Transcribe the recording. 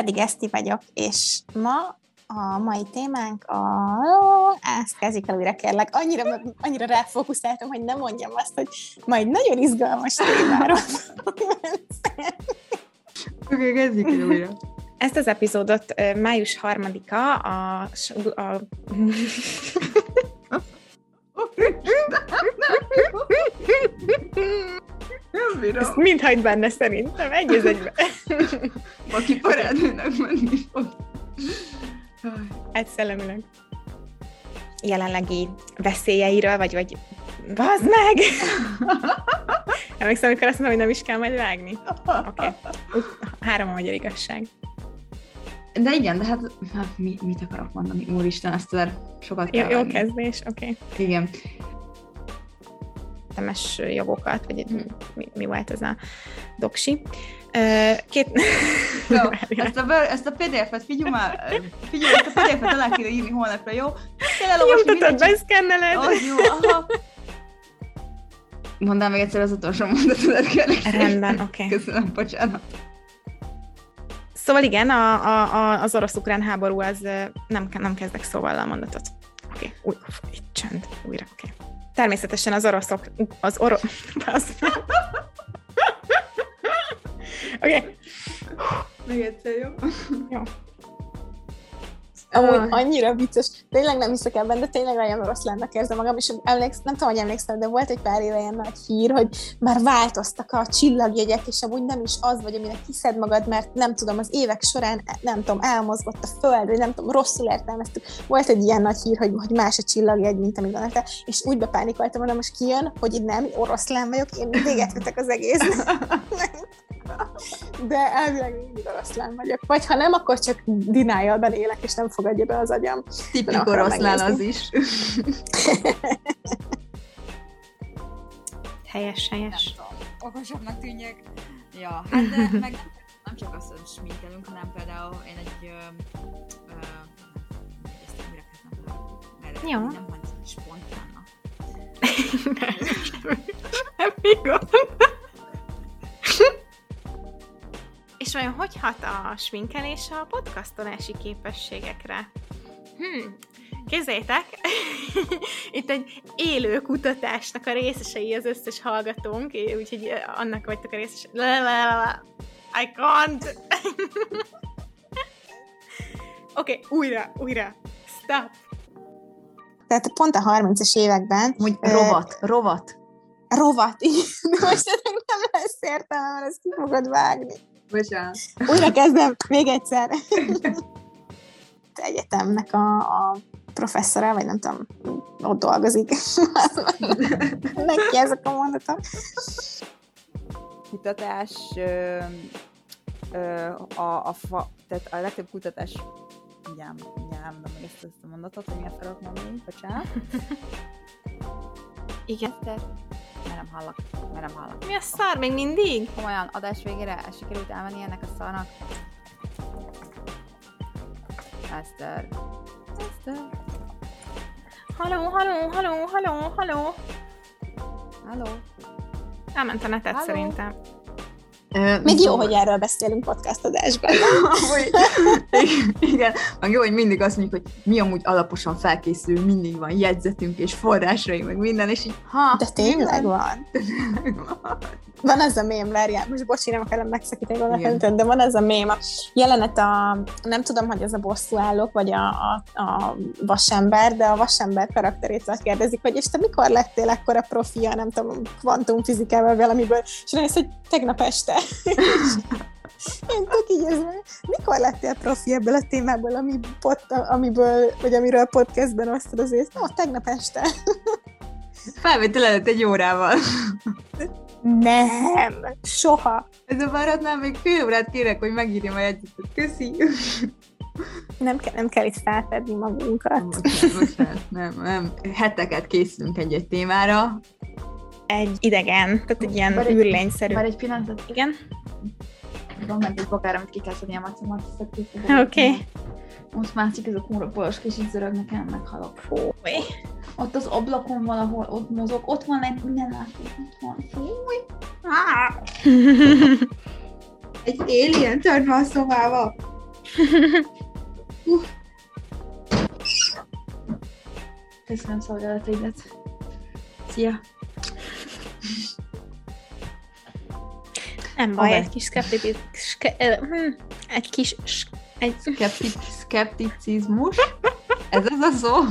pedig Eszti vagyok, és ma a mai témánk a... Ezt kezdjük el újra, kérlek. Annyira, annyira ráfókuszáltam, hogy nem mondjam azt, hogy majd nagyon izgalmas témára Oké, kezdjük el újra. Ezt az epizódot május harmadika a, a. Ezt mind hagyd benne szerintem, egy az egybe. Aki barátnőnek menni fog. Egy szellemileg. Jelenlegi veszélyeiről, vagy, vagy Bazd meg! Emlékszem, amikor azt mondom, hogy nem is kell majd vágni? Oké. Okay. Három a magyar igazság. De igen, de hát, hát mi, mit akarok mondani? Úristen, ezt már sokat kell Jó, jó kezdés, oké. Okay. Igen. Temes jogokat, vagy mi, mi volt ez a doksi. Két... Jó, ezt a, ezt a PDF-et figyelj már, figyelj, ezt a PDF-et alá kéne írni holnapra, jó? Kell elolvasni Nyomtatod, beszkenneled. Az jó, aha. Mondd meg egyszer az utolsó mondatodat, kérlek. Rendben, oké. Okay. Köszönöm, bocsánat. Szóval igen, a, a, a, az orosz-ukrán háború, az nem, nem kezdek szóval a mondatot. Oké, okay. Új, itt csend, újra, oké. Okay. Természetesen az oroszok, az oro... Oké. Okay. Még egyszer, jó? Jó. Amúgy annyira vicces, tényleg nem hiszek ebben, de tényleg olyan oroszlánnak érzem magam, és emléksz, nem tudom, hogy emlékszel, de volt egy pár éve ilyen nagy hír, hogy már változtak a csillagjegyek, és amúgy nem is az vagy, aminek hiszed magad, mert nem tudom, az évek során, nem tudom, elmozgott a föld, vagy nem tudom, rosszul értelmeztük. Volt egy ilyen nagy hír, hogy, hogy más a csillagjegy, mint amit van és úgy bepánikoltam, hogy most kijön, hogy nem, oroszlán vagyok, én véget vetek az egész. de elvileg mindig oroszlán vagyok. Vagy ha nem, akkor csak dinájjalban élek, és nem fogadja be az agyam. Tipik oroszlán az is. helyes, helyes. Okosabbnak tűnjek. Ja, hát de meg nem csak azt, hogy sminkelünk, hanem például én egy ö, ö, Jó. Nem mondom, hogy spontánnak. És vajon hogy hat a sminkelés a podcastolási képességekre? Hm, Képzeljétek, itt egy élő kutatásnak a részesei az összes hallgatónk, úgyhogy annak vagytok a részes. I can't! Oké, okay, újra, újra. Stop. Tehát pont a 30-as években... Úgy rovat, uh, rovat. Rovat, igen. De most nem lesz értelme, mert ezt ki fogod vágni. Bocsánat. Újra kezdem, még egyszer. Egyetemnek a, a professzora, vagy nem tudom, ott dolgozik. Neki ezek a mondatok. Kutatás, ö, ö, a, a, fa, tehát a legtöbb kutatás nyám, nyám, nem ezt, ezt a mondatot, hogy miért akarok mondani, bocsánat. Igen. Tehát mert nem hallak. Mert nem hallak. Mi a szar még mindig? Komolyan, adás végére sikerült elmenni ennek a szarnak. Eszter. Eszter. Haló, haló, haló, haló, haló. Haló. Elment a netet Halló. szerintem. Még jó, hogy erről beszélünk podcast adásban. igen, meg jó, hogy mindig azt mondjuk, hogy mi amúgy alaposan felkészül, mindig van jegyzetünk és forrásai, meg minden, és így, ha... De tényleg van. Tényleg van. Van ez a mém, várjál, most bocsi, nem akarom megszakítani a de van ez a mém, a jelenet a, nem tudom, hogy ez a bosszú állók, vagy a, a, a vasember, de a vasember karakterét kérdezik, hogy és te mikor lettél ekkora profia, nem tudom, kvantumfizikával valamiből, és nem hogy tegnap este. Én tök így ez, mikor lettél profi ebből a témából, ami pot, amiből, vagy amiről podcastben osztod az ész? No, tegnap este. Felvétel előtt egy órával. Nem, soha. Ez a baratnál még fél órát kérek, hogy megírjam a jegyzetet. Köszi. Nem, ke- nem kell itt felfedni magunkat. Most, nem, nem. Heteket készülünk egy-egy témára. Egy idegen, tehát egy ilyen bár űrlényszerű. Már egy pillanatot. Igen? Van meg egy bakár, amit ki kell szedni a macemat. Oké. Okay. Most mászik ez a kurva polos kis zörög, nekem meghalok. Fúj. Ott az ablakon valahol, ott mozog, ott van egy, minden látom, ott van. Fúj. Egy alien törve a szobába. Köszönöm szolgálataidat. Szia! Nem baj, egy kis skeptici... Ske, hm, egy kis... Egy... Skepticizmus? Ez az a szó?